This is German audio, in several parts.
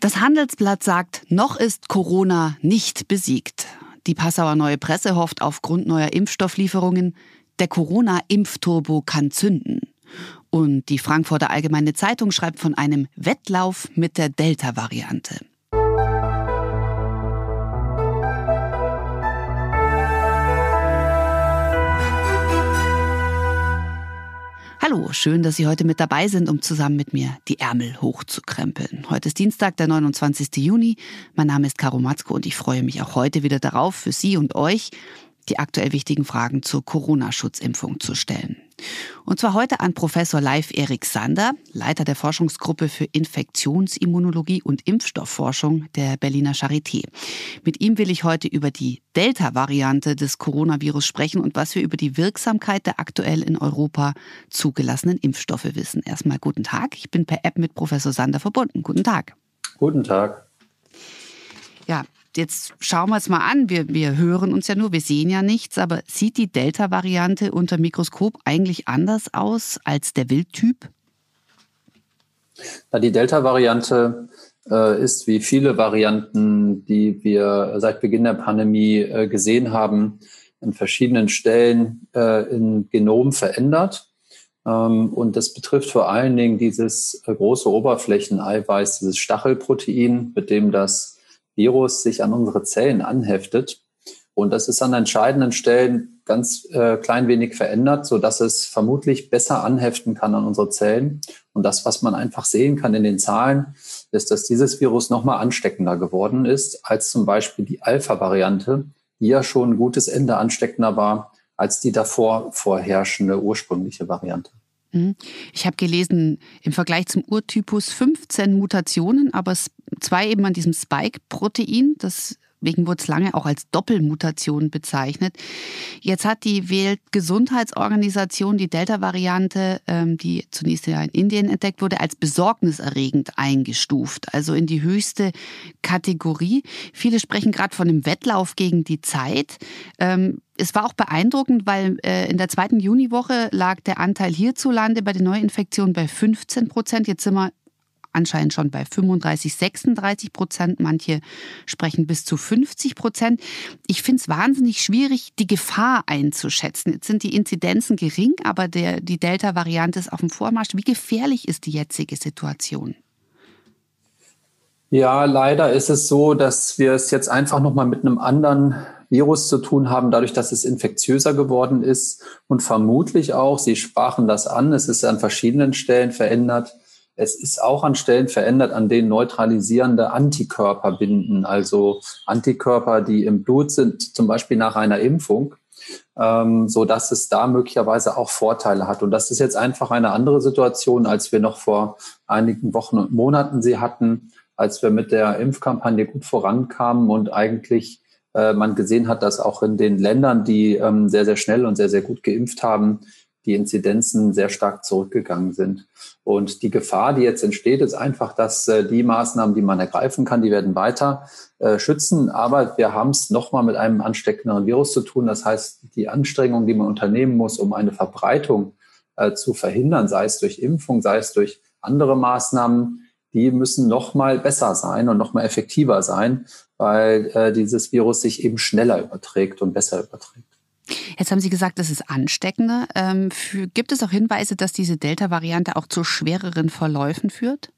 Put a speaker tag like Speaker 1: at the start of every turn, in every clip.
Speaker 1: Das Handelsblatt sagt, noch ist Corona nicht besiegt. Die Passauer Neue Presse hofft aufgrund neuer Impfstofflieferungen, der Corona-Impfturbo kann zünden. Und die Frankfurter Allgemeine Zeitung schreibt von einem Wettlauf mit der Delta-Variante. Hallo, schön, dass Sie heute mit dabei sind, um zusammen mit mir die Ärmel hochzukrempeln. Heute ist Dienstag, der 29. Juni. Mein Name ist Caro Matzko und ich freue mich auch heute wieder darauf, für Sie und euch die aktuell wichtigen Fragen zur Corona-Schutzimpfung zu stellen. Und zwar heute an Professor Leif Erik Sander, Leiter der Forschungsgruppe für Infektionsimmunologie und Impfstoffforschung der Berliner Charité. Mit ihm will ich heute über die Delta-Variante des Coronavirus sprechen und was wir über die Wirksamkeit der aktuell in Europa zugelassenen Impfstoffe wissen. Erstmal guten Tag. Ich bin per App mit Professor Sander verbunden. Guten Tag.
Speaker 2: Guten Tag.
Speaker 1: Ja, jetzt schauen wir es mal an. Wir, wir hören uns ja nur, wir sehen ja nichts, aber sieht die Delta-Variante unter Mikroskop eigentlich anders aus als der Wildtyp?
Speaker 2: Ja, die Delta-Variante äh, ist wie viele Varianten, die wir seit Beginn der Pandemie äh, gesehen haben, an verschiedenen Stellen äh, im Genom verändert. Ähm, und das betrifft vor allen Dingen dieses äh, große Oberflächeneiweiß, dieses Stachelprotein, mit dem das Virus sich an unsere Zellen anheftet. Und das ist an entscheidenden Stellen ganz äh, klein wenig verändert, so dass es vermutlich besser anheften kann an unsere Zellen. Und das, was man einfach sehen kann in den Zahlen, ist, dass dieses Virus nochmal ansteckender geworden ist als zum Beispiel die Alpha-Variante, die ja schon ein gutes Ende ansteckender war als die davor vorherrschende ursprüngliche Variante.
Speaker 1: Mhm. Ich habe gelesen, im Vergleich zum Urtypus 15 Mutationen, aber zwei eben an diesem Spike-Protein, das Deswegen wurde es lange auch als Doppelmutation bezeichnet. Jetzt hat die Weltgesundheitsorganisation die Delta-Variante, ähm, die zunächst ja in Indien entdeckt wurde, als besorgniserregend eingestuft, also in die höchste Kategorie. Viele sprechen gerade von einem Wettlauf gegen die Zeit. Ähm, es war auch beeindruckend, weil äh, in der zweiten Juniwoche lag der Anteil hierzulande bei den Neuinfektionen bei 15 Prozent. Jetzt sind wir anscheinend schon bei 35, 36 Prozent. Manche sprechen bis zu 50 Prozent. Ich finde es wahnsinnig schwierig, die Gefahr einzuschätzen. Jetzt sind die Inzidenzen gering, aber der, die Delta-Variante ist auf dem Vormarsch. Wie gefährlich ist die jetzige Situation?
Speaker 2: Ja, leider ist es so, dass wir es jetzt einfach nochmal mit einem anderen Virus zu tun haben, dadurch, dass es infektiöser geworden ist und vermutlich auch, Sie sprachen das an, es ist an verschiedenen Stellen verändert, es ist auch an Stellen verändert, an denen neutralisierende Antikörper binden, also Antikörper, die im Blut sind, zum Beispiel nach einer Impfung, ähm, so dass es da möglicherweise auch Vorteile hat. Und das ist jetzt einfach eine andere Situation, als wir noch vor einigen Wochen und Monaten sie hatten, als wir mit der Impfkampagne gut vorankamen und eigentlich äh, man gesehen hat, dass auch in den Ländern, die ähm, sehr, sehr schnell und sehr, sehr gut geimpft haben, die Inzidenzen sehr stark zurückgegangen sind. Und die Gefahr, die jetzt entsteht, ist einfach, dass äh, die Maßnahmen, die man ergreifen kann, die werden weiter äh, schützen. Aber wir haben es nochmal mit einem ansteckenderen Virus zu tun. Das heißt, die Anstrengungen, die man unternehmen muss, um eine Verbreitung äh, zu verhindern, sei es durch Impfung, sei es durch andere Maßnahmen, die müssen nochmal besser sein und nochmal effektiver sein, weil dieses Virus sich eben schneller überträgt und besser überträgt.
Speaker 1: Jetzt haben Sie gesagt, das ist ansteckender. Ähm, für, gibt es auch Hinweise, dass diese Delta-Variante auch zu schwereren Verläufen führt?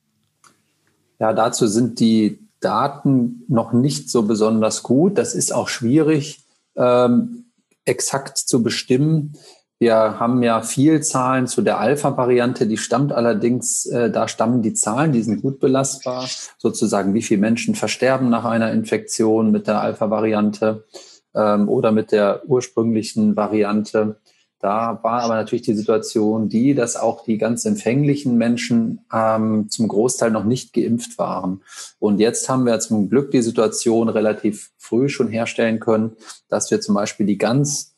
Speaker 2: Ja, dazu sind die Daten noch nicht so besonders gut. Das ist auch schwierig ähm, exakt zu bestimmen. Wir haben ja viel Zahlen zu der Alpha-Variante, die stammt allerdings, äh, da stammen die Zahlen, die sind gut belastbar, sozusagen wie viele Menschen versterben nach einer Infektion mit der Alpha-Variante ähm, oder mit der ursprünglichen Variante. Da war aber natürlich die Situation die, dass auch die ganz empfänglichen Menschen ähm, zum Großteil noch nicht geimpft waren. Und jetzt haben wir zum Glück die Situation relativ früh schon herstellen können, dass wir zum Beispiel die ganz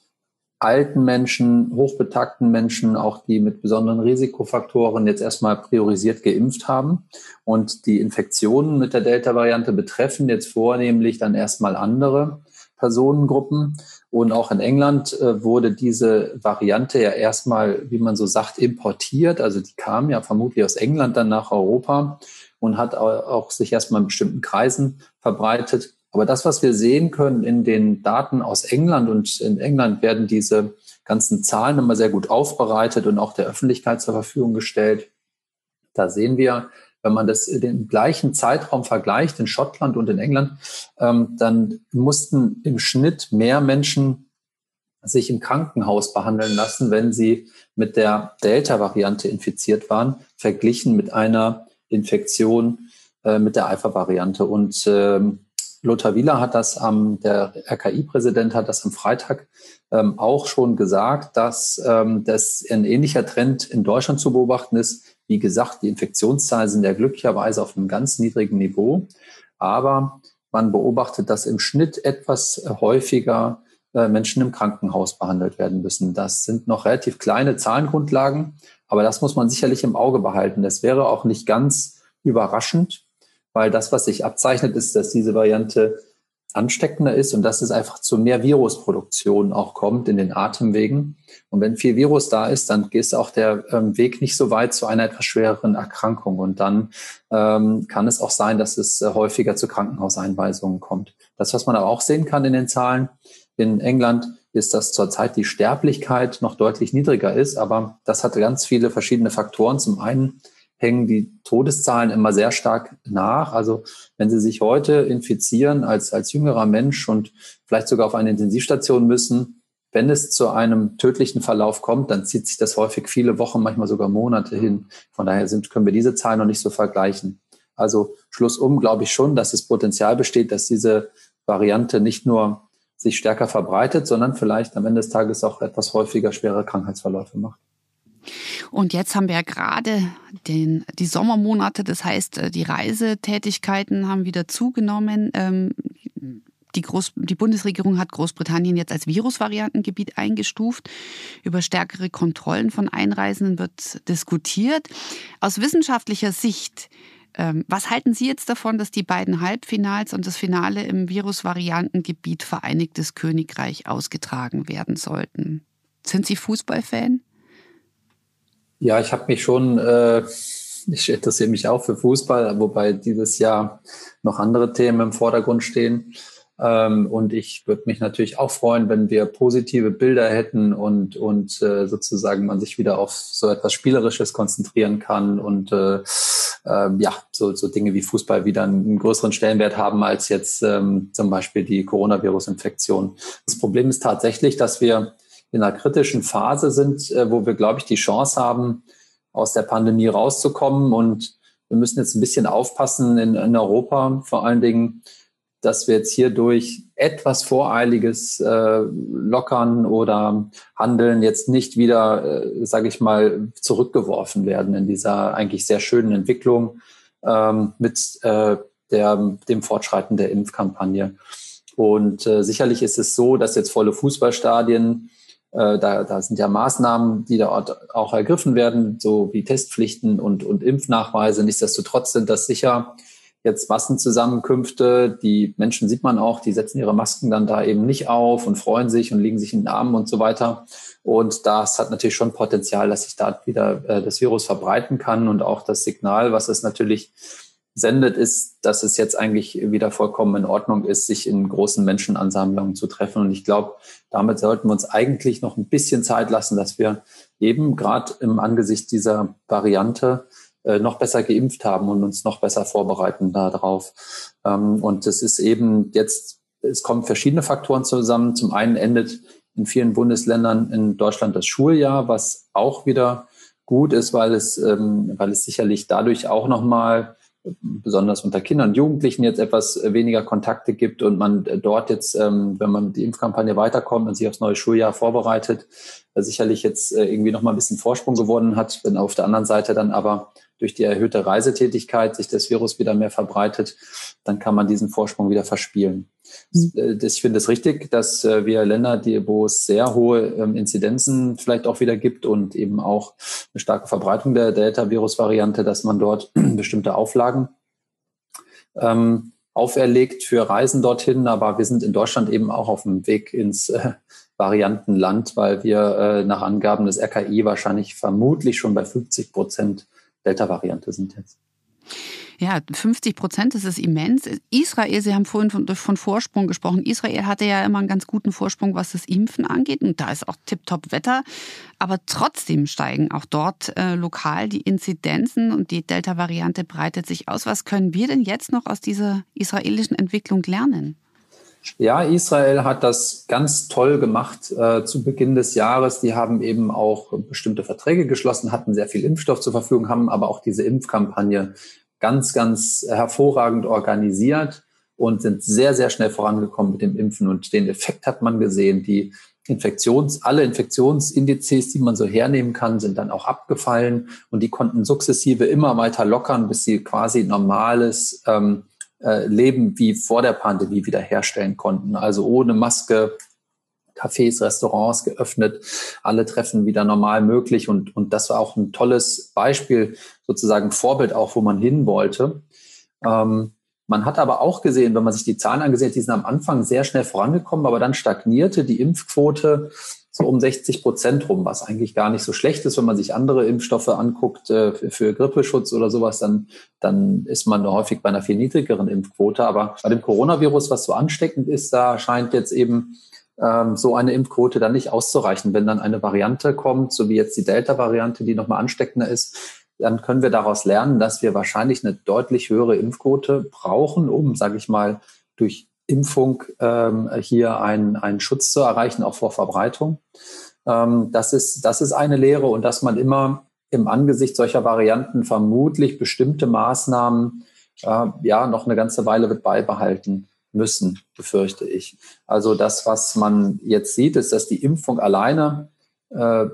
Speaker 2: alten Menschen, hochbetagten Menschen, auch die mit besonderen Risikofaktoren jetzt erstmal priorisiert geimpft haben. Und die Infektionen mit der Delta-Variante betreffen jetzt vornehmlich dann erstmal andere Personengruppen. Und auch in England äh, wurde diese Variante ja erstmal, wie man so sagt, importiert. Also die kam ja vermutlich aus England dann nach Europa und hat auch sich erstmal in bestimmten Kreisen verbreitet. Aber das, was wir sehen können in den Daten aus England und in England werden diese ganzen Zahlen immer sehr gut aufbereitet und auch der Öffentlichkeit zur Verfügung gestellt. Da sehen wir, wenn man das in den gleichen Zeitraum vergleicht, in Schottland und in England, ähm, dann mussten im Schnitt mehr Menschen sich im Krankenhaus behandeln lassen, wenn sie mit der Delta-Variante infiziert waren, verglichen mit einer Infektion äh, mit der Alpha-Variante. Und ähm, Lothar Wieler hat das am, der RKI-Präsident hat das am Freitag ähm, auch schon gesagt, dass ähm, das ein ähnlicher Trend in Deutschland zu beobachten ist, wie gesagt, die Infektionszahlen sind ja glücklicherweise auf einem ganz niedrigen Niveau, aber man beobachtet, dass im Schnitt etwas häufiger äh, Menschen im Krankenhaus behandelt werden müssen. Das sind noch relativ kleine Zahlengrundlagen, aber das muss man sicherlich im Auge behalten. Das wäre auch nicht ganz überraschend, weil das, was sich abzeichnet, ist, dass diese Variante ansteckender ist und dass es einfach zu mehr Virusproduktion auch kommt in den Atemwegen. Und wenn viel Virus da ist, dann ist auch der ähm, Weg nicht so weit zu einer etwas schwereren Erkrankung. Und dann ähm, kann es auch sein, dass es äh, häufiger zu Krankenhauseinweisungen kommt. Das, was man aber auch sehen kann in den Zahlen in England, ist, dass zurzeit die Sterblichkeit noch deutlich niedriger ist. Aber das hat ganz viele verschiedene Faktoren. Zum einen hängen die Todeszahlen immer sehr stark nach. Also wenn Sie sich heute infizieren als, als jüngerer Mensch und vielleicht sogar auf eine Intensivstation müssen, wenn es zu einem tödlichen Verlauf kommt, dann zieht sich das häufig viele Wochen, manchmal sogar Monate hin. Von daher sind, können wir diese Zahlen noch nicht so vergleichen. Also schlussum glaube ich schon, dass das Potenzial besteht, dass diese Variante nicht nur sich stärker verbreitet, sondern vielleicht am Ende des Tages auch etwas häufiger schwere Krankheitsverläufe macht.
Speaker 1: Und jetzt haben wir ja gerade den, die Sommermonate, das heißt, äh, die Reisetätigkeiten haben wieder zugenommen. Ähm, die, Groß, die Bundesregierung hat Großbritannien jetzt als Virusvariantengebiet eingestuft. Über stärkere Kontrollen von Einreisenden wird diskutiert. Aus wissenschaftlicher Sicht, ähm, was halten Sie jetzt davon, dass die beiden Halbfinals und das Finale im Virusvariantengebiet Vereinigtes Königreich ausgetragen werden sollten? Sind Sie Fußballfan?
Speaker 2: Ja, ich habe mich schon, äh, ich interessiere mich auch für Fußball, wobei dieses Jahr noch andere Themen im Vordergrund stehen. Ähm, und ich würde mich natürlich auch freuen, wenn wir positive Bilder hätten und, und äh, sozusagen man sich wieder auf so etwas Spielerisches konzentrieren kann und äh, äh, ja, so, so Dinge wie Fußball wieder einen größeren Stellenwert haben als jetzt ähm, zum Beispiel die Coronavirus-Infektion. Das Problem ist tatsächlich, dass wir in einer kritischen Phase sind, äh, wo wir, glaube ich, die Chance haben, aus der Pandemie rauszukommen. Und wir müssen jetzt ein bisschen aufpassen in, in Europa, vor allen Dingen, dass wir jetzt hier durch etwas voreiliges äh, Lockern oder Handeln jetzt nicht wieder, äh, sage ich mal, zurückgeworfen werden in dieser eigentlich sehr schönen Entwicklung ähm, mit äh, der, dem Fortschreiten der Impfkampagne. Und äh, sicherlich ist es so, dass jetzt volle Fußballstadien äh, da, da sind ja Maßnahmen, die dort auch ergriffen werden, so wie Testpflichten und, und Impfnachweise. Nichtsdestotrotz sind das sicher jetzt Massenzusammenkünfte. Die Menschen sieht man auch, die setzen ihre Masken dann da eben nicht auf und freuen sich und liegen sich in den Armen und so weiter. Und das hat natürlich schon Potenzial, dass sich da wieder äh, das Virus verbreiten kann und auch das Signal, was es natürlich sendet, ist, dass es jetzt eigentlich wieder vollkommen in Ordnung ist, sich in großen Menschenansammlungen zu treffen. Und ich glaube, damit sollten wir uns eigentlich noch ein bisschen Zeit lassen, dass wir eben gerade im Angesicht dieser Variante äh, noch besser geimpft haben und uns noch besser vorbereiten darauf. Ähm, und es ist eben jetzt, es kommen verschiedene Faktoren zusammen. Zum einen endet in vielen Bundesländern in Deutschland das Schuljahr, was auch wieder gut ist, weil es, ähm, weil es sicherlich dadurch auch nochmal besonders unter Kindern und Jugendlichen jetzt etwas weniger Kontakte gibt und man dort jetzt, ähm, wenn man die Impfkampagne weiterkommt und sich aufs neue Schuljahr vorbereitet, äh, sicherlich jetzt äh, irgendwie noch mal ein bisschen Vorsprung gewonnen hat, wenn auf der anderen Seite dann aber durch die erhöhte Reisetätigkeit sich das Virus wieder mehr verbreitet, dann kann man diesen Vorsprung wieder verspielen. Mhm. Äh, ich finde es richtig, dass äh, wir Länder, die, wo es sehr hohe ähm, Inzidenzen vielleicht auch wieder gibt und eben auch eine starke Verbreitung der Delta-Virus-Variante, dass man dort bestimmte Auflagen ähm, auferlegt für Reisen dorthin, aber wir sind in Deutschland eben auch auf dem Weg ins äh, Variantenland, weil wir äh, nach Angaben des RKI wahrscheinlich vermutlich schon bei 50 Prozent Delta-Variante sind jetzt.
Speaker 1: Ja, 50 Prozent, das ist immens. Israel, Sie haben vorhin von, Vorsprung gesprochen. Israel hatte ja immer einen ganz guten Vorsprung, was das Impfen angeht. Und da ist auch tiptop Wetter. Aber trotzdem steigen auch dort äh, lokal die Inzidenzen und die Delta-Variante breitet sich aus. Was können wir denn jetzt noch aus dieser israelischen Entwicklung lernen?
Speaker 2: Ja, Israel hat das ganz toll gemacht äh, zu Beginn des Jahres. Die haben eben auch bestimmte Verträge geschlossen, hatten sehr viel Impfstoff zur Verfügung, haben aber auch diese Impfkampagne ganz, ganz hervorragend organisiert und sind sehr, sehr schnell vorangekommen mit dem Impfen. Und den Effekt hat man gesehen. Die Infektions, alle Infektionsindizes, die man so hernehmen kann, sind dann auch abgefallen und die konnten sukzessive immer weiter lockern, bis sie quasi normales ähm, äh, Leben wie vor der Pandemie wiederherstellen konnten. Also ohne Maske, Cafés, Restaurants geöffnet, alle Treffen wieder normal möglich. Und, und das war auch ein tolles Beispiel, sozusagen Vorbild auch, wo man hin wollte. Ähm, man hat aber auch gesehen, wenn man sich die Zahlen angesehen hat, die sind am Anfang sehr schnell vorangekommen, aber dann stagnierte die Impfquote so um 60 Prozent rum, was eigentlich gar nicht so schlecht ist, wenn man sich andere Impfstoffe anguckt äh, für, für, Grippeschutz oder sowas, dann, dann ist man häufig bei einer viel niedrigeren Impfquote. Aber bei dem Coronavirus, was so ansteckend ist, da scheint jetzt eben ähm, so eine Impfquote dann nicht auszureichen. Wenn dann eine Variante kommt, so wie jetzt die Delta-Variante, die nochmal ansteckender ist, dann können wir daraus lernen, dass wir wahrscheinlich eine deutlich höhere Impfquote brauchen, um, sage ich mal, durch Impfung ähm, hier einen, einen Schutz zu erreichen, auch vor Verbreitung. Ähm, das, ist, das ist eine Lehre und dass man immer im Angesicht solcher Varianten vermutlich bestimmte Maßnahmen äh, ja noch eine ganze Weile wird beibehalten müssen, befürchte ich. Also das, was man jetzt sieht, ist, dass die Impfung alleine, äh, äh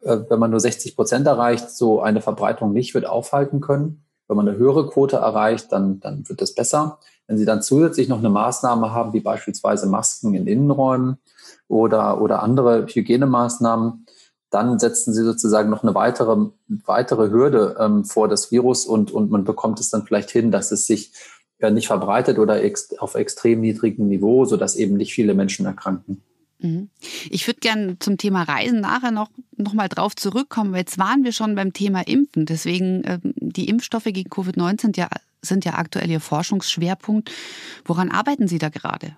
Speaker 2: wenn man nur 60 Prozent erreicht, so eine Verbreitung nicht wird aufhalten können. Wenn man eine höhere Quote erreicht, dann, dann wird es besser. Wenn Sie dann zusätzlich noch eine Maßnahme haben, wie beispielsweise Masken in Innenräumen oder, oder andere Hygienemaßnahmen, dann setzen Sie sozusagen noch eine weitere, weitere Hürde ähm, vor das Virus und, und man bekommt es dann vielleicht hin, dass es sich ja nicht verbreitet oder ex auf extrem niedrigem Niveau, sodass eben nicht viele Menschen erkranken.
Speaker 1: Mhm. Ich würde gerne zum Thema Reisen nachher noch, noch mal drauf zurückkommen, weil jetzt waren wir schon beim Thema Impfen. Deswegen, äh, die Impfstoffe gegen Covid-19 sind ja, sind ja aktuell Ihr Forschungsschwerpunkt. Woran arbeiten Sie da gerade?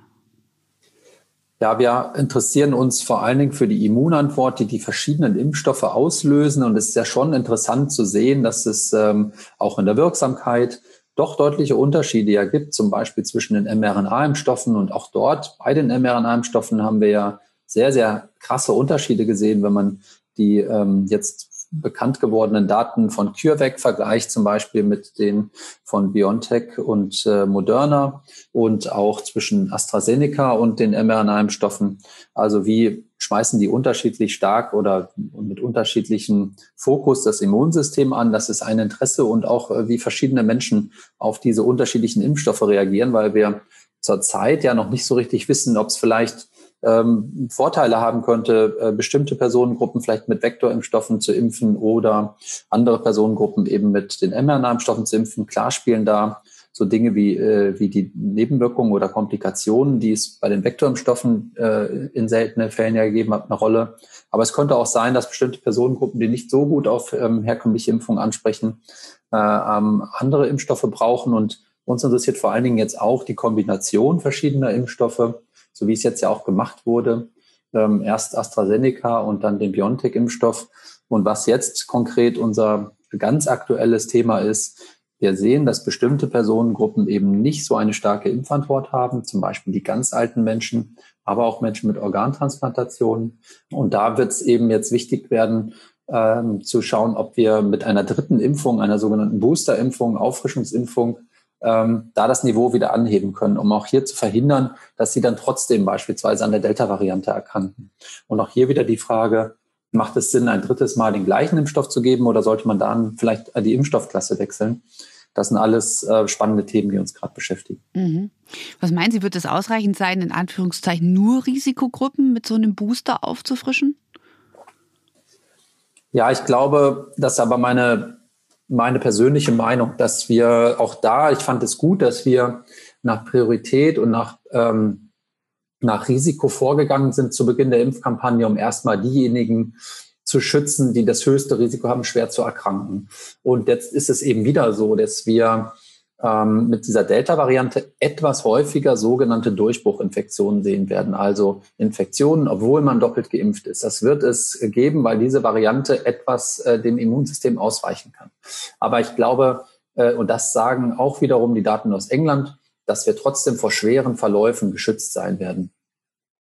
Speaker 2: Ja, wir interessieren uns vor allen Dingen für die Immunantwort, die die verschiedenen Impfstoffe auslösen. Und es ist ja schon interessant zu sehen, dass es ähm, auch in der Wirksamkeit doch deutliche Unterschiede ja gibt, zum Beispiel zwischen den mRNA-Impfstoffen und auch dort bei den mRNA-Impfstoffen haben wir ja sehr, sehr krasse Unterschiede gesehen, wenn man die ähm, jetzt bekannt gewordenen Daten von CureVac vergleicht, zum Beispiel mit den von BioNTech und äh, Moderna und auch zwischen AstraZeneca und den mRNA-Impfstoffen. Also wie schmeißen die unterschiedlich stark oder mit unterschiedlichem Fokus das Immunsystem an. Das ist ein Interesse und auch äh, wie verschiedene Menschen auf diese unterschiedlichen Impfstoffe reagieren, weil wir zurzeit ja noch nicht so richtig wissen, ob es vielleicht ähm, Vorteile haben könnte, äh, bestimmte Personengruppen vielleicht mit Vektorimpfstoffen zu impfen oder andere Personengruppen eben mit den mRNA-Impfstoffen zu impfen. Klar spielen da so Dinge wie, äh, wie die Nebenwirkungen oder Komplikationen, die es bei den Vektorimpfstoffen äh, in seltenen Fällen ja gegeben hat, eine Rolle. Aber es könnte auch sein, dass bestimmte Personengruppen, die nicht so gut auf ähm, herkömmliche Impfungen ansprechen, äh, ähm, andere Impfstoffe brauchen. Und uns interessiert vor allen Dingen jetzt auch die Kombination verschiedener Impfstoffe so wie es jetzt ja auch gemacht wurde. Ähm, erst AstraZeneca und dann den BioNTech-Impfstoff. Und was jetzt konkret unser ganz aktuelles Thema ist, wir sehen, dass bestimmte Personengruppen eben nicht so eine starke Impfantwort haben, zum Beispiel die ganz alten Menschen, aber auch Menschen mit Organtransplantationen. Und da wird es eben jetzt wichtig werden, ähm, zu schauen, ob wir mit einer dritten Impfung, einer sogenannten Boosterimpfung, Auffrischungsimpfung, ähm, da das Niveau wieder anheben können, um auch hier zu verhindern, dass sie dann trotzdem beispielsweise an der Delta-Variante erkranken. Und auch hier wieder die Frage, macht es Sinn, ein drittes Mal den gleichen Impfstoff zu geben oder sollte man dann vielleicht die Impfstoffklasse wechseln? Das sind alles äh, spannende Themen, die uns gerade beschäftigen.
Speaker 1: Mhm. Was meinen Sie, wird es ausreichend sein, in Anführungszeichen nur Risikogruppen mit so einem Booster aufzufrischen?
Speaker 2: Ja, ich glaube, dass aber meine meine persönliche Meinung, dass wir auch da, ich fand es gut, dass wir nach Priorität und nach, ähm, nach Risiko vorgegangen sind zu Beginn der Impfkampagne, um erstmal diejenigen zu schützen, die das höchste Risiko haben, schwer zu erkranken. Und jetzt ist es eben wieder so, dass wir ähm, mit dieser Delta-Variante etwas häufiger sogenannte Durchbruchinfektionen sehen werden. Also Infektionen, obwohl man doppelt geimpft ist. Das wird es geben, weil diese Variante etwas äh, dem Immunsystem ausweichen kann. Aber ich glaube, äh, und das sagen auch wiederum die Daten aus England, dass wir trotzdem vor schweren Verläufen geschützt sein werden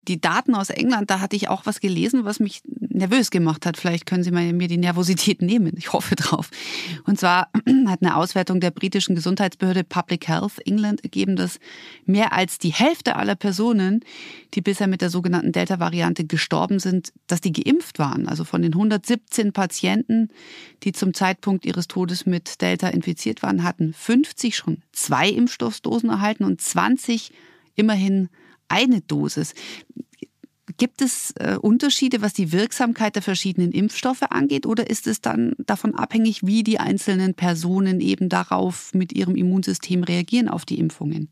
Speaker 1: die Daten aus England, da hatte ich auch was gelesen, was mich nervös gemacht hat. Vielleicht können Sie mir die Nervosität nehmen. Ich hoffe drauf. Und zwar hat eine Auswertung der britischen Gesundheitsbehörde Public Health England ergeben, dass mehr als die Hälfte aller Personen, die bisher mit der sogenannten Delta-Variante gestorben sind, dass die geimpft waren. Also von den 117 Patienten, die zum Zeitpunkt ihres Todes mit Delta infiziert waren, hatten 50 schon zwei Impfstoffdosen erhalten und 20 immerhin eine Dosis. Gibt es äh, Unterschiede, was die Wirksamkeit der verschiedenen Impfstoffe angeht, oder ist es dann davon abhängig, wie die einzelnen Personen eben darauf mit ihrem Immunsystem reagieren auf die Impfungen?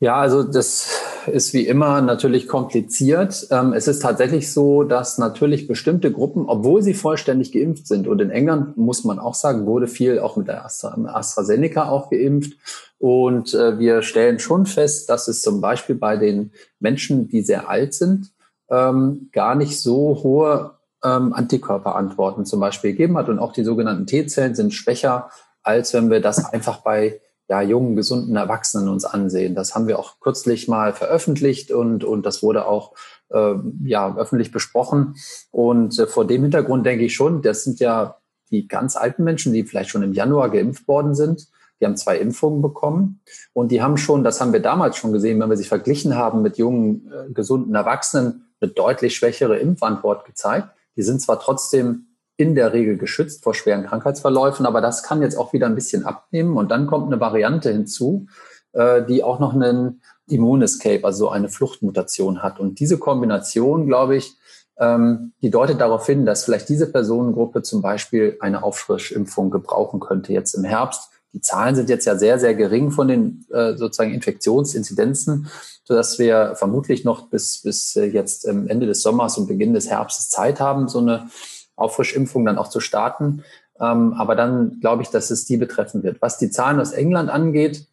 Speaker 2: Ja, also das ist wie immer natürlich kompliziert. Ähm, es ist tatsächlich so, dass natürlich bestimmte Gruppen, obwohl sie vollständig geimpft sind, und in England muss man auch sagen, wurde viel auch mit der Astra, AstraZeneca auch geimpft. Und äh, wir stellen schon fest, dass es zum Beispiel bei den Menschen, die sehr alt sind, ähm, gar nicht so hohe ähm, Antikörperantworten zum Beispiel gegeben hat. Und auch die sogenannten T-Zellen sind schwächer, als wenn wir das einfach bei ja, jungen, gesunden Erwachsenen uns ansehen. Das haben wir auch kürzlich mal veröffentlicht und, und das wurde auch äh, ja, öffentlich besprochen. Und äh, vor dem Hintergrund denke ich schon, das sind ja die ganz alten Menschen, die vielleicht schon im Januar geimpft worden sind. Die haben zwei Impfungen bekommen und die haben schon, das haben wir damals schon gesehen, wenn wir sich verglichen haben mit jungen, äh, gesunden Erwachsenen, eine deutlich schwächere Impfantwort gezeigt. Die sind zwar trotzdem in der Regel geschützt vor schweren Krankheitsverläufen, aber das kann jetzt auch wieder ein bisschen abnehmen und dann kommt eine Variante hinzu, äh, die auch noch einen Immunescape, also eine Fluchtmutation hat. Und diese Kombination, glaube ich, ähm, die deutet darauf hin, dass vielleicht diese Personengruppe zum Beispiel eine Auffrischimpfung gebrauchen könnte jetzt im Herbst. Die Zahlen sind jetzt ja sehr, sehr gering von den äh, sozusagen Infektionsinzidenzen, sodass wir vermutlich noch bis, bis äh, jetzt Ende des Sommers und Beginn des Herbstes Zeit haben, so eine Auffrischimpfung dann auch zu starten. Ähm, aber dann glaube ich, dass es die betreffen wird. Was die Zahlen aus England angeht,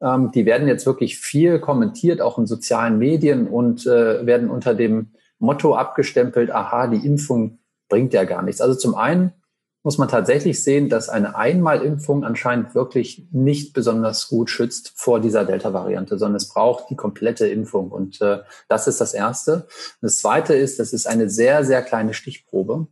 Speaker 2: ähm, die werden jetzt wirklich viel kommentiert, auch in sozialen Medien und äh, werden unter dem Motto abgestempelt, aha, die Impfung bringt ja gar nichts. Also zum einen muss man tatsächlich sehen, dass eine Einmalimpfung anscheinend wirklich nicht besonders gut schützt vor dieser Delta-Variante, sondern es braucht die komplette Impfung. Und äh, das ist das Erste. Das Zweite ist, das ist eine sehr, sehr kleine Stichprobe.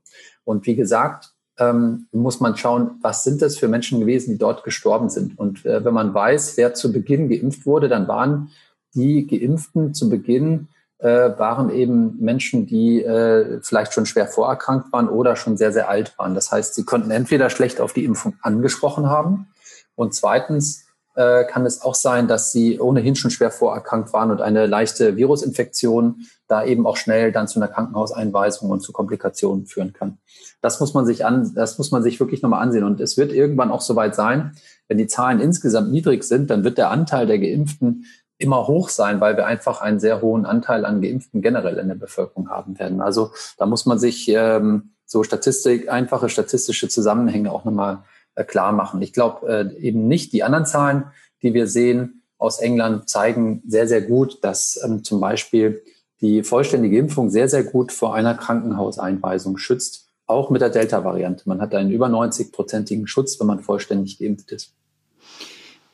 Speaker 2: Und wie gesagt, ähm, muss man schauen, was sind das für Menschen gewesen, die dort gestorben sind. Und äh, wenn man weiß, wer zu Beginn geimpft wurde, dann waren die Geimpften zu Beginn äh, waren eben Menschen, die äh, vielleicht schon schwer vorerkrankt waren oder schon sehr, sehr alt waren. Das heißt, sie konnten entweder schlecht auf die Impfung angesprochen haben und zweitens äh, kann es auch sein, dass sie ohnehin schon schwer vorerkrankt waren und eine leichte Virusinfektion da eben auch schnell dann zu einer Krankenhauseinweisung und zu Komplikationen führen kann. Das muss man sich an, das muss man sich wirklich nochmal ansehen. Und es wird irgendwann auch soweit sein, wenn die Zahlen insgesamt niedrig sind, dann wird der Anteil der Geimpften immer hoch sein, weil wir einfach einen sehr hohen Anteil an Geimpften generell in der Bevölkerung haben werden. Also da muss man sich ähm, so Statistik, einfache statistische Zusammenhänge auch nochmal äh, klar machen. Ich glaube äh, eben nicht, die anderen Zahlen, die wir sehen aus England, zeigen sehr, sehr gut, dass ähm, zum Beispiel die vollständige Impfung sehr, sehr gut vor einer Krankenhauseinweisung schützt, auch mit der Delta-Variante. Man hat einen über 90-prozentigen Schutz, wenn man vollständig geimpft ist.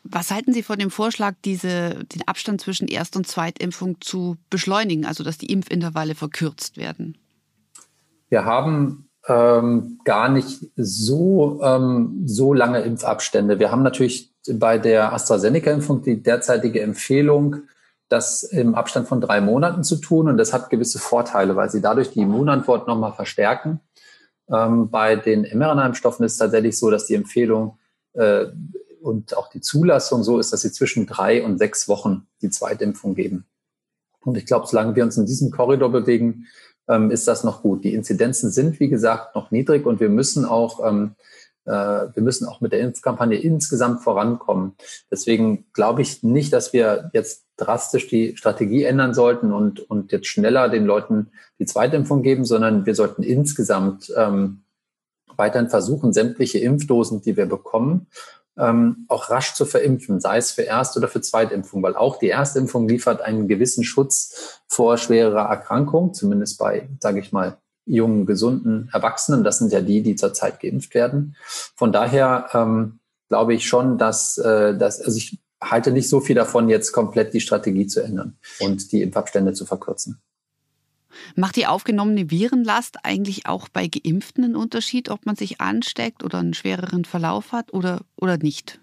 Speaker 1: Was halten Sie von dem Vorschlag, diese, den Abstand zwischen Erst- und Zweitimpfung zu beschleunigen, also dass die Impfintervalle verkürzt werden?
Speaker 2: Wir haben ähm, gar nicht so, ähm, so lange Impfabstände. Wir haben natürlich bei der AstraZeneca-Impfung die derzeitige Empfehlung, das im Abstand von drei Monaten zu tun. Und das hat gewisse Vorteile, weil sie dadurch die Immunantwort nochmal verstärken. Ähm, bei den mRNA-Impfstoffen ist es tatsächlich so, dass die Empfehlung äh, und auch die Zulassung so ist, dass sie zwischen drei und sechs Wochen die Zweitimpfung geben. Und ich glaube, solange wir uns in diesem Korridor bewegen, ähm, ist das noch gut. Die Inzidenzen sind, wie gesagt, noch niedrig und wir müssen auch ähm, äh, wir müssen auch mit der Impfkampagne insgesamt vorankommen. Deswegen glaube ich nicht, dass wir jetzt drastisch die Strategie ändern sollten und, und jetzt schneller den Leuten die Zweitimpfung geben, sondern wir sollten insgesamt ähm, weiterhin versuchen, sämtliche Impfdosen, die wir bekommen, ähm, auch rasch zu verimpfen, sei es für Erst- oder für Zweitimpfung, weil auch die Erstimpfung liefert einen gewissen Schutz vor schwerer Erkrankung, zumindest bei, sage ich mal, jungen, gesunden Erwachsenen. Das sind ja die, die zurzeit geimpft werden. Von daher ähm, glaube ich schon, dass, äh, dass also ich halte nicht so viel davon, jetzt komplett die Strategie zu ändern und die Impfabstände zu verkürzen.
Speaker 1: Macht die aufgenommene Virenlast eigentlich auch bei Geimpften einen Unterschied, ob man sich ansteckt oder einen schwereren Verlauf hat oder, oder nicht?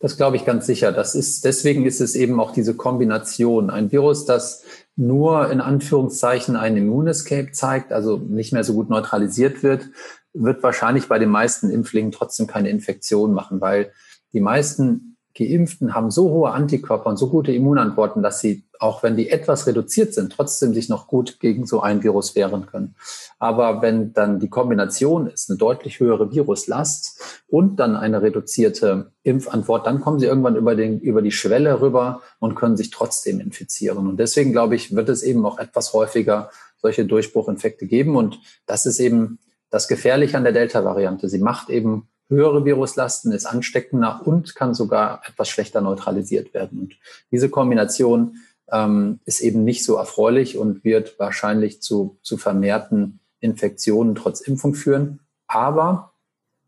Speaker 2: Das glaube ich ganz sicher. Das ist, deswegen ist es eben auch diese Kombination. Ein Virus, das nur in Anführungszeichen ein Immunescape zeigt, also nicht mehr so gut neutralisiert wird, wird wahrscheinlich bei den meisten Impflingen trotzdem keine Infektion machen, weil die meisten Geimpften haben so hohe Antikörper und so gute Immunantworten, dass sie, auch wenn die etwas reduziert sind, trotzdem sich noch gut gegen so ein Virus wehren können. Aber wenn dann die Kombination ist, eine deutlich höhere Viruslast und dann eine reduzierte Impfantwort, dann kommen sie irgendwann über, den, über die Schwelle rüber und können sich trotzdem infizieren. Und deswegen, glaube ich, wird es eben auch etwas häufiger solche Durchbruchinfekte geben. Und das ist eben das Gefährliche an der Delta-Variante. Sie macht eben höhere Viruslasten, ist ansteckender und kann sogar etwas schlechter neutralisiert werden. Und diese Kombination ähm, ist eben nicht so erfreulich und wird wahrscheinlich zu, zu vermehrten Infektionen trotz Impfung führen. Aber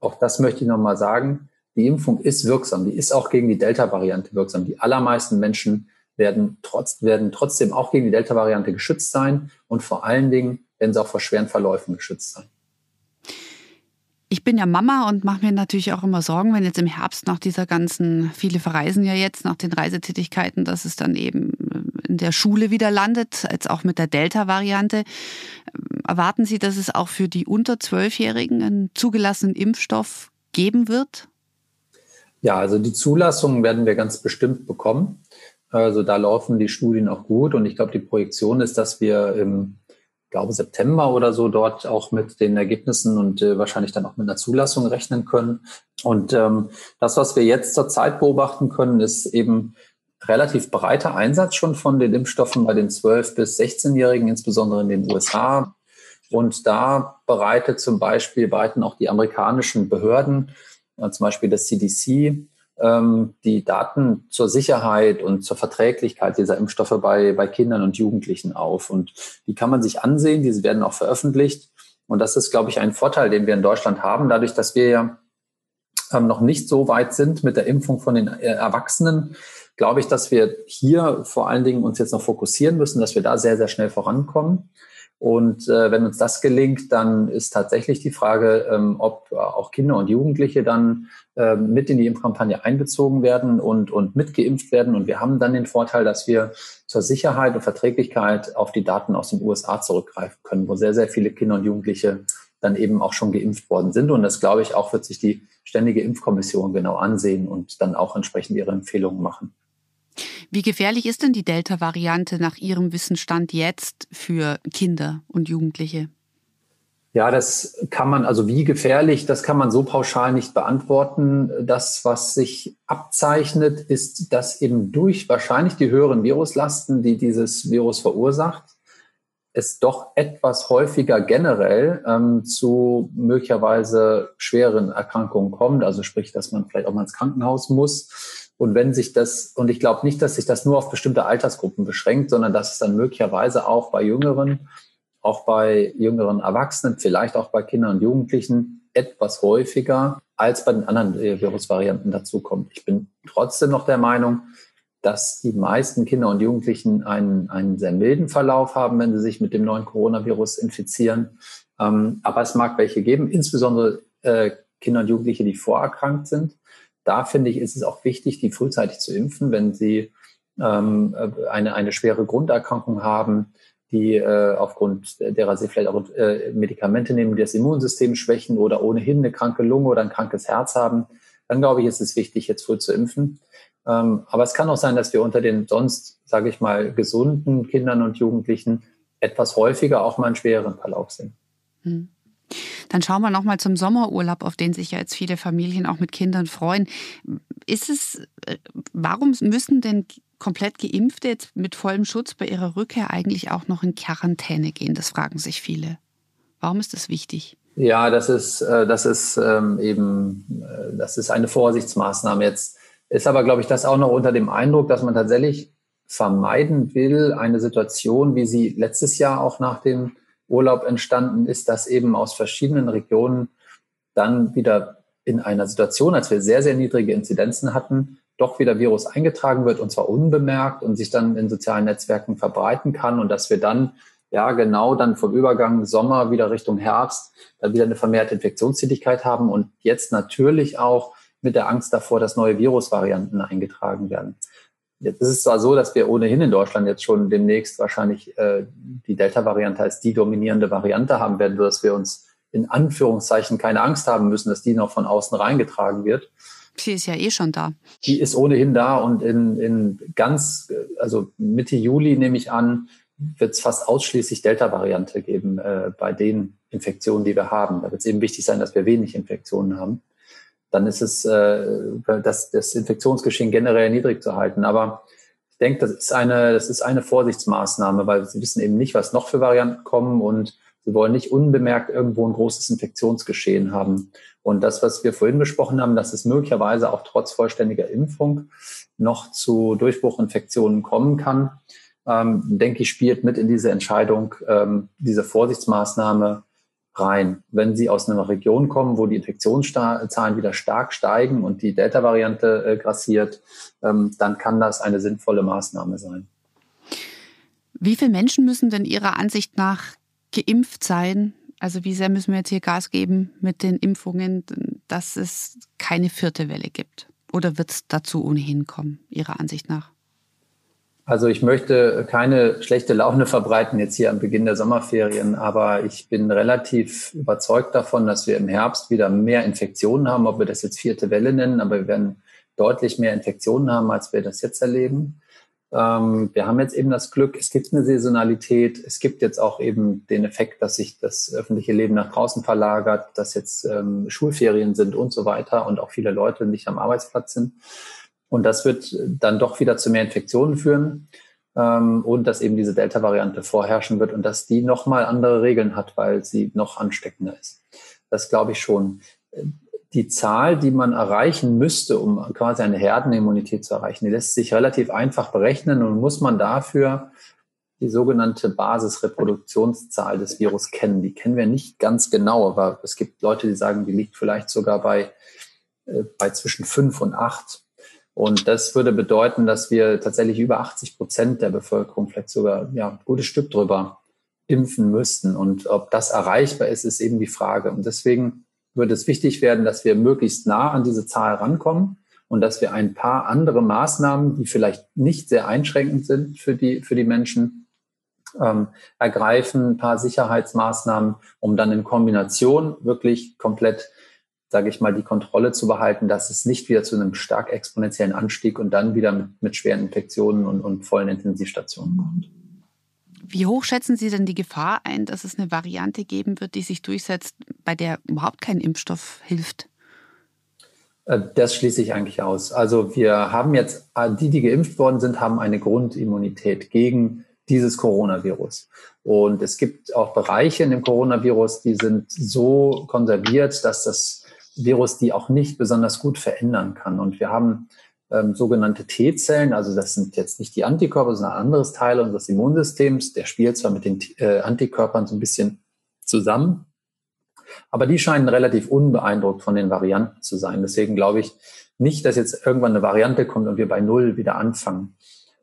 Speaker 2: auch das möchte ich nochmal sagen, die Impfung ist wirksam. Die ist auch gegen die Delta-Variante wirksam. Die allermeisten Menschen werden, trotz, werden trotzdem auch gegen die Delta-Variante geschützt sein und vor allen Dingen werden sie auch vor schweren Verläufen geschützt sein.
Speaker 1: Ich bin ja Mama und mache mir natürlich auch immer Sorgen, wenn jetzt im Herbst nach dieser ganzen, viele verreisen ja jetzt nach den Reisetätigkeiten, dass es dann eben äh, in der Schule wieder landet, jetzt auch mit der Delta-Variante. Erwarten Sie, dass es auch für die unter Zwölfjährigen einen zugelassenen Impfstoff geben wird?
Speaker 2: Ja, also die Zulassung werden wir ganz bestimmt bekommen. Also da laufen die Studien auch gut und ich glaube, die Projektion ist, dass wir im glaube September oder so dort auch mit den Ergebnissen und äh, wahrscheinlich dann auch mit einer Zulassung rechnen können. Und ähm, das, was wir jetzt zurzeit beobachten können, ist eben relativ breiter Einsatz schon von den Impfstoffen bei den 12- bis 16-Jährigen, insbesondere in den USA. Und da bereitet zum Beispiel, bereiten auch die amerikanischen Behörden, äh, zum Beispiel das CDC, die Daten zur Sicherheit und zur Verträglichkeit dieser Impfstoffe bei, bei Kindern und Jugendlichen auf. Und die kann man sich ansehen, diese werden auch veröffentlicht. Und das ist, glaube ich, ein Vorteil, den wir in Deutschland haben, dadurch, dass wir ja ähm, noch nicht so weit sind mit der Impfung von den äh, Erwachsenen, glaube ich, dass wir hier vor allen Dingen uns jetzt noch fokussieren müssen, dass wir da sehr, sehr schnell vorankommen. Und äh, wenn uns das gelingt, dann ist tatsächlich die Frage, ähm, ob auch Kinder und Jugendliche dann äh, mit in die Impfkampagne einbezogen werden und, und mitgeimpft werden. Und wir haben dann den Vorteil, dass wir zur Sicherheit und Verträglichkeit auf die Daten aus den USA zurückgreifen können, wo sehr, sehr viele Kinder und Jugendliche dann eben auch schon geimpft worden sind. Und das, glaube ich, auch wird sich die Ständige Impfkommission genau ansehen und dann auch entsprechend ihre Empfehlungen machen.
Speaker 1: Wie gefährlich ist denn die Delta-Variante nach Ihrem Wissensstand jetzt für Kinder und Jugendliche?
Speaker 2: Ja, das kann man, also wie gefährlich, das kann man so pauschal nicht beantworten. Das, was sich abzeichnet, ist, dass eben durch wahrscheinlich die höheren Viruslasten, die dieses Virus verursacht, es doch etwas häufiger generell ähm, zu möglicherweise schweren Erkrankungen kommt. Also sprich, dass man vielleicht auch mal ins Krankenhaus muss und wenn sich das, und ich glaube nicht, dass sich das nur auf bestimmte Altersgruppen beschränkt, sondern dass es dann möglicherweise auch bei Jüngeren, auch bei jüngeren Erwachsenen, vielleicht auch bei Kindern und Jugendlichen etwas häufiger als bei den anderen äh, Virusvarianten dazukommt. Ich bin trotzdem noch der Meinung, dass die meisten Kinder und Jugendlichen einen, einen sehr milden Verlauf haben, wenn sie sich mit dem neuen Coronavirus infizieren. Ähm, aber es mag welche geben, insbesondere äh, Kinder und Jugendliche, die vorerkrankt sind da finde ich, ist es auch wichtig, die frühzeitig zu impfen, wenn sie ähm, eine, eine schwere Grunderkrankung haben, die äh, aufgrund derer sie vielleicht auch äh, Medikamente nehmen, die das Immunsystem schwächen oder ohnehin eine kranke Lunge oder ein krankes Herz haben, dann glaube ich, ist es wichtig, jetzt früh zu impfen. Ähm, aber es kann auch sein, dass wir unter den sonst, sage ich mal, gesunden Kindern und Jugendlichen etwas häufiger auch mal einen schwereren Verlauf sehen. Hm.
Speaker 1: Dann schauen wir nochmal zum Sommerurlaub, auf den sich ja jetzt viele Familien auch mit Kindern freuen. Ist es, äh, warum müssen denn komplett Geimpfte jetzt mit vollem Schutz bei ihrer Rückkehr eigentlich auch noch in Quarantäne gehen? Das fragen sich viele. Warum ist das wichtig?
Speaker 2: Ja, das ist, äh, das ist ähm, eben, äh, das ist eine Vorsichtsmaßnahme. Jetzt ist aber, glaube ich, das auch noch unter dem Eindruck, dass man tatsächlich vermeiden will, eine Situation, wie sie letztes Jahr auch nach dem Urlaub entstanden ist, dass eben aus verschiedenen Regionen dann wieder in einer Situation, als wir sehr, sehr niedrige Inzidenzen hatten, doch wieder Virus eingetragen wird und zwar unbemerkt und sich dann in sozialen Netzwerken verbreiten kann und dass wir dann ja genau dann vom Übergang Sommer wieder Richtung Herbst dann wieder eine vermehrte Infektionstätigkeit haben und jetzt natürlich auch mit der Angst davor, dass neue Virusvarianten eingetragen werden. Jetzt ist es zwar so, dass wir ohnehin in Deutschland jetzt schon demnächst wahrscheinlich äh, die Delta-Variante als die dominierende Variante haben werden, sodass wir uns in Anführungszeichen keine Angst haben müssen, dass die noch von außen reingetragen wird.
Speaker 1: Sie ist ja eh schon da.
Speaker 2: Die ist ohnehin da und in, in ganz, also Mitte Juli nehme ich an, wird es fast ausschließlich Delta-Variante geben äh, bei den Infektionen, die wir haben. Da wird es eben wichtig sein, dass wir wenig Infektionen haben dann ist es, äh, das, das Infektionsgeschehen generell niedrig zu halten. Aber ich denke, das ist eine, das ist eine Vorsichtsmaßnahme, weil sie wissen eben nicht, was noch für Varianten kommen und sie wollen nicht unbemerkt irgendwo ein großes Infektionsgeschehen haben. Und das, was wir vorhin besprochen haben, dass es möglicherweise auch trotz vollständiger Impfung noch zu Durchbruchinfektionen kommen kann, ähm, denke ich, spielt mit in diese Entscheidung, ähm, diese Vorsichtsmaßnahme rein. Wenn Sie aus einer Region kommen, wo die Infektionszahlen wieder stark steigen und die Delta-Variante äh, grassiert, ähm, dann kann das eine sinnvolle Maßnahme sein.
Speaker 1: Wie viele Menschen müssen denn Ihrer Ansicht nach geimpft sein? Also wie sehr müssen wir jetzt hier Gas geben mit den Impfungen, dass es keine vierte Welle gibt? Oder wird es dazu ohnehin kommen, Ihrer Ansicht nach?
Speaker 2: Also ich möchte keine schlechte Laune verbreiten jetzt hier am Beginn der Sommerferien, aber ich bin relativ überzeugt davon, dass wir im Herbst wieder mehr Infektionen haben, ob wir das jetzt vierte Welle nennen, aber wir werden deutlich mehr Infektionen haben, als wir das jetzt erleben. Ähm, wir haben jetzt eben das Glück, es gibt eine Saisonalität, es gibt jetzt auch eben den Effekt, dass sich das öffentliche Leben nach draußen verlagert, dass jetzt ähm, Schulferien sind und so weiter und auch viele Leute nicht am Arbeitsplatz sind. Und das wird dann doch wieder zu mehr Infektionen führen ähm, und dass eben diese Delta-Variante vorherrschen wird und dass die nochmal andere Regeln hat, weil sie noch ansteckender ist. Das glaube ich schon. Die Zahl, die man erreichen müsste, um quasi eine Herdenimmunität zu erreichen, die lässt sich relativ einfach berechnen und muss man dafür die sogenannte Basisreproduktionszahl des Virus kennen. Die kennen wir nicht ganz genau, aber es gibt Leute, die sagen, die liegt vielleicht sogar bei, äh, bei zwischen fünf und acht. Und das würde bedeuten, dass wir tatsächlich über 80 Prozent der Bevölkerung, vielleicht sogar ja, ein gutes Stück drüber, impfen müssten. Und ob das erreichbar ist, ist eben die Frage. Und deswegen würde es wichtig werden, dass wir möglichst nah an diese Zahl rankommen und dass wir ein paar andere Maßnahmen, die vielleicht nicht sehr einschränkend sind für die, für die Menschen, ähm, ergreifen, ein paar Sicherheitsmaßnahmen, um dann in Kombination wirklich komplett sage ich mal, die Kontrolle zu behalten, dass es nicht wieder zu einem stark exponentiellen Anstieg und dann wieder mit, mit schweren Infektionen und, und vollen Intensivstationen kommt.
Speaker 1: Wie hoch schätzen Sie denn die Gefahr ein, dass es eine Variante geben wird, die sich durchsetzt, bei der überhaupt kein Impfstoff hilft?
Speaker 2: Äh, das schließe ich eigentlich aus. Also wir haben jetzt, äh, die, die geimpft worden sind, haben eine Grundimmunität gegen dieses Coronavirus. Und es gibt auch Bereiche in dem Coronavirus, die sind so konserviert, dass das Virus die auch nicht besonders gut verändern kann. Und wir haben ähm, sogenannte T-Zellen, also das sind jetzt nicht die Antikörper, sondern ein anderes Teil unseres Immunsystems. Der spielt zwar mit den äh, Antikörpern so ein bisschen zusammen, aber die scheinen relativ unbeeindruckt von den Varianten zu sein. Deswegen glaube ich nicht, dass jetzt irgendwann eine Variante kommt und wir bei Null wieder anfangen.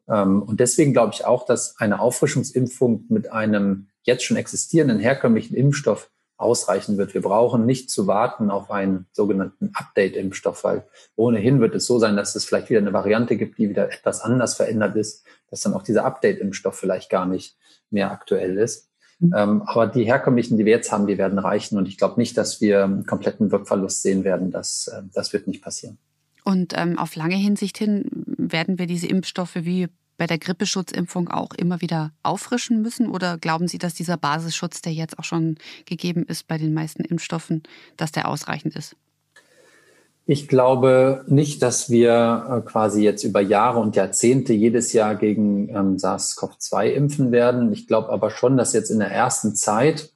Speaker 2: Ähm, und deswegen glaube ich auch, dass eine Auffrischungsimpfung mit einem jetzt schon existierenden herkömmlichen Impfstoff ausreichen wird. Wir brauchen nicht zu warten auf einen sogenannten Update-Impfstoff, weil ohnehin wird es so sein, dass es vielleicht wieder eine Variante gibt, die wieder etwas anders verändert ist, dass dann auch dieser Update-Impfstoff vielleicht gar nicht mehr aktuell ist. Mhm. Ähm, aber die herkömmlichen, die wir jetzt haben, die werden reichen. Und ich glaube nicht, dass wir einen kompletten Wirkverlust sehen werden. Das, äh, das wird nicht passieren.
Speaker 1: Und ähm, auf lange Hinsicht hin werden wir diese Impfstoffe wie bei der Grippeschutzimpfung auch immer wieder auffrischen müssen? Oder glauben Sie, dass dieser Basisschutz, der jetzt auch schon gegeben ist bei den meisten Impfstoffen, dass der ausreichend ist?
Speaker 2: Ich glaube nicht, dass wir äh, quasi jetzt über Jahre und Jahrzehnte jedes Jahr gegen ähm, SARS-CoV-2 impfen werden. Ich glaube aber schon, dass jetzt in der ersten Zeit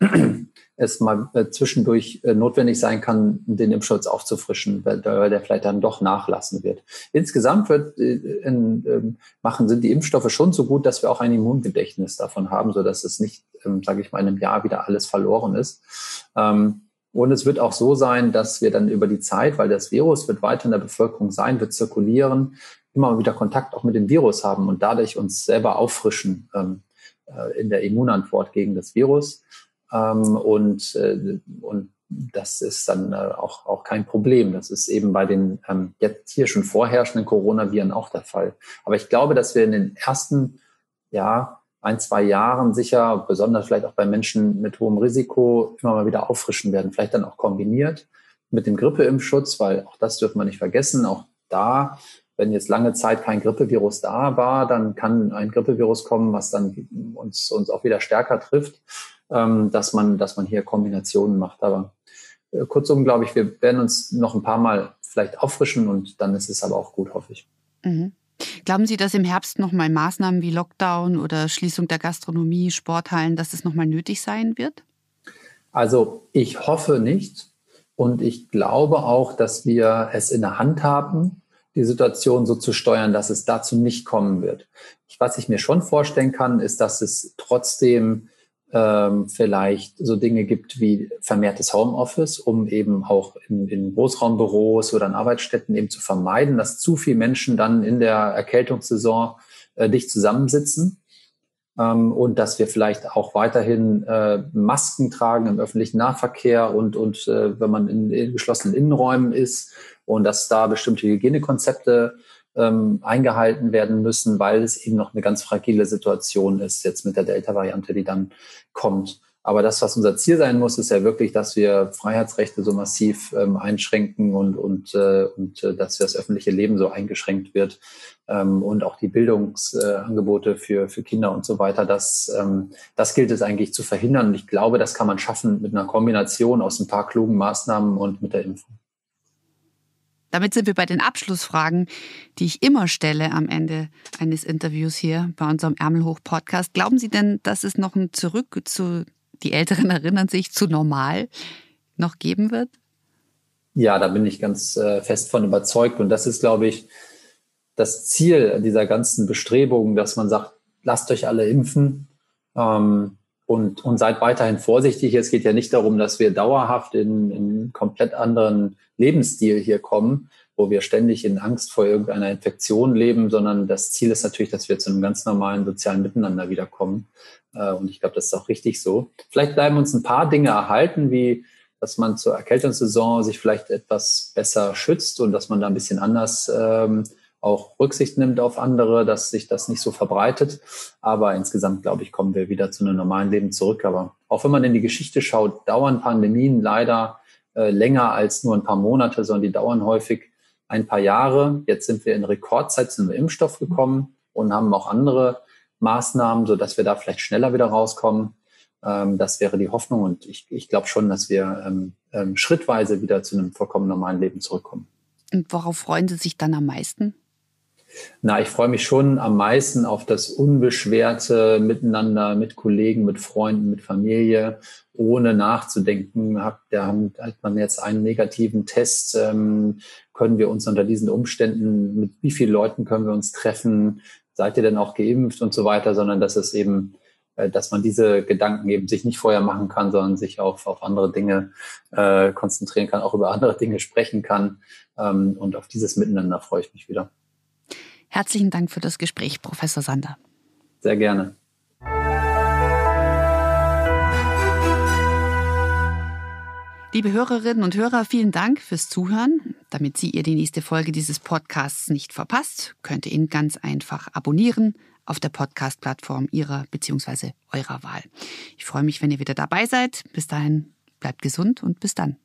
Speaker 2: es mal äh, zwischendurch äh, notwendig sein kann, den Impfschutz aufzufrischen, weil, der vielleicht dann doch nachlassen wird. Insgesamt wird, äh, in, ähm, machen, sind die Impfstoffe schon so gut, dass wir auch ein Immungedächtnis davon haben, so dass es nicht, ähm, sage ich mal, in einem Jahr wieder alles verloren ist. Ähm, und es wird auch so sein, dass wir dann über die Zeit, weil das Virus wird weiter in der Bevölkerung sein, wird zirkulieren, immer wieder Kontakt auch mit dem Virus haben und dadurch uns selber auffrischen in der Immunantwort gegen das Virus. Ähm, und, äh, und das ist dann äh, auch, auch kein Problem. Das ist eben bei den ähm, jetzt hier schon vorherrschenden Coronaviren auch der Fall. Aber ich glaube, dass wir in den ersten, ja, ein, zwei Jahren sicher, besonders vielleicht auch bei Menschen mit hohem Risiko, immer mal wieder auffrischen werden. Vielleicht dann auch kombiniert mit dem Grippeimpfschutz, weil auch das dürfen wir nicht vergessen. Auch da, wenn jetzt lange Zeit kein Grippevirus da war, dann kann ein Grippevirus kommen, was dann uns, uns auch wieder stärker trifft, ähm, dass man, dass man hier Kombinationen macht. Aber äh, kurzum, glaube ich, wir werden uns noch ein paar Mal vielleicht auffrischen und dann ist es aber auch gut, hoffe ich.
Speaker 1: Mhm. Glauben Sie, dass im Herbst nochmal Maßnahmen wie Lockdown oder Schließung der Gastronomie, Sporthallen, dass es nochmal nötig sein wird?
Speaker 2: Also ich hoffe nicht. Und ich glaube auch, dass wir es in der Hand haben, die Situation so zu steuern, dass es dazu nicht kommen wird. Was ich mir schon vorstellen kann, ist, dass es trotzdem ähm, vielleicht so Dinge gibt wie vermehrtes Homeoffice, um eben auch in, in Großraumbüros oder in Arbeitsstätten eben zu vermeiden, dass zu viele Menschen dann in der Erkältungssaison äh, dicht zusammensitzen. Ähm, und dass wir vielleicht auch weiterhin äh, Masken tragen im öffentlichen Nahverkehr und, und äh, wenn man in, in geschlossenen Innenräumen ist und dass da bestimmte Hygienekonzepte ähm, eingehalten werden müssen, weil es eben noch eine ganz fragile Situation ist, jetzt mit der Delta-Variante, die dann kommt. Aber das, was unser Ziel sein muss, ist ja wirklich, dass wir Freiheitsrechte so massiv ähm, einschränken und, und, äh, und äh, dass das öffentliche Leben so eingeschränkt wird ähm, und auch die Bildungsangebote äh, für, für Kinder und so weiter. Das, ähm, das gilt es eigentlich zu verhindern. Und ich glaube, das kann man schaffen mit einer Kombination aus ein paar klugen Maßnahmen und mit der Impfung.
Speaker 1: Damit sind wir bei den Abschlussfragen, die ich immer stelle am Ende eines Interviews hier bei unserem Ärmelhoch-Podcast. Glauben Sie denn, dass es noch ein Zurück zu, die Älteren erinnern sich, zu normal noch geben wird?
Speaker 2: Ja, da bin ich ganz äh, fest von überzeugt. Und das ist, glaube ich, das Ziel dieser ganzen Bestrebungen, dass man sagt, lasst euch alle impfen. Ähm, und, und seid weiterhin vorsichtig. Es geht ja nicht darum, dass wir dauerhaft in, in komplett anderen Lebensstil hier kommen, wo wir ständig in Angst vor irgendeiner Infektion leben, sondern das Ziel ist natürlich, dass wir zu einem ganz normalen sozialen Miteinander wiederkommen. Äh, und ich glaube, das ist auch richtig so. Vielleicht bleiben uns ein paar Dinge erhalten, wie dass man zur Erkältungssaison sich vielleicht etwas besser schützt und dass man da ein bisschen anders ähm, auch Rücksicht nimmt auf andere, dass sich das nicht so verbreitet. Aber insgesamt, glaube ich, kommen wir wieder zu einem normalen Leben zurück. Aber auch wenn man in die Geschichte schaut, dauern Pandemien leider äh, länger als nur ein paar Monate, sondern die dauern häufig ein paar Jahre. Jetzt sind wir in Rekordzeit zu einem Impfstoff gekommen und haben auch andere Maßnahmen, so dass wir da vielleicht schneller wieder rauskommen. Ähm, das wäre die Hoffnung und ich, ich glaube schon, dass wir ähm, ähm, schrittweise wieder zu einem vollkommen normalen Leben zurückkommen.
Speaker 1: Und worauf freuen Sie sich dann am meisten?
Speaker 2: Na, ich freue mich schon am meisten auf das unbeschwerte Miteinander mit Kollegen, mit Freunden, mit Familie, ohne nachzudenken. Hat, da hat man jetzt einen negativen Test, ähm, können wir uns unter diesen Umständen, mit wie vielen Leuten können wir uns treffen, seid ihr denn auch geimpft und so weiter, sondern dass es eben äh, dass man diese Gedanken eben sich nicht vorher machen kann, sondern sich auf, auf andere Dinge äh, konzentrieren kann, auch über andere Dinge sprechen kann. Ähm, und auf dieses Miteinander freue ich mich wieder.
Speaker 1: Herzlichen Dank für das Gespräch, Professor Sander.
Speaker 2: Sehr gerne.
Speaker 1: Liebe Hörerinnen und Hörer, vielen Dank fürs Zuhören. Damit Sie ihr die nächste Folge dieses Podcasts nicht verpasst, könnt ihr ihn ganz einfach abonnieren auf der Podcast-Plattform Ihrer bzw. eurer Wahl. Ich freue mich, wenn ihr wieder dabei seid. Bis dahin, bleibt gesund und bis dann.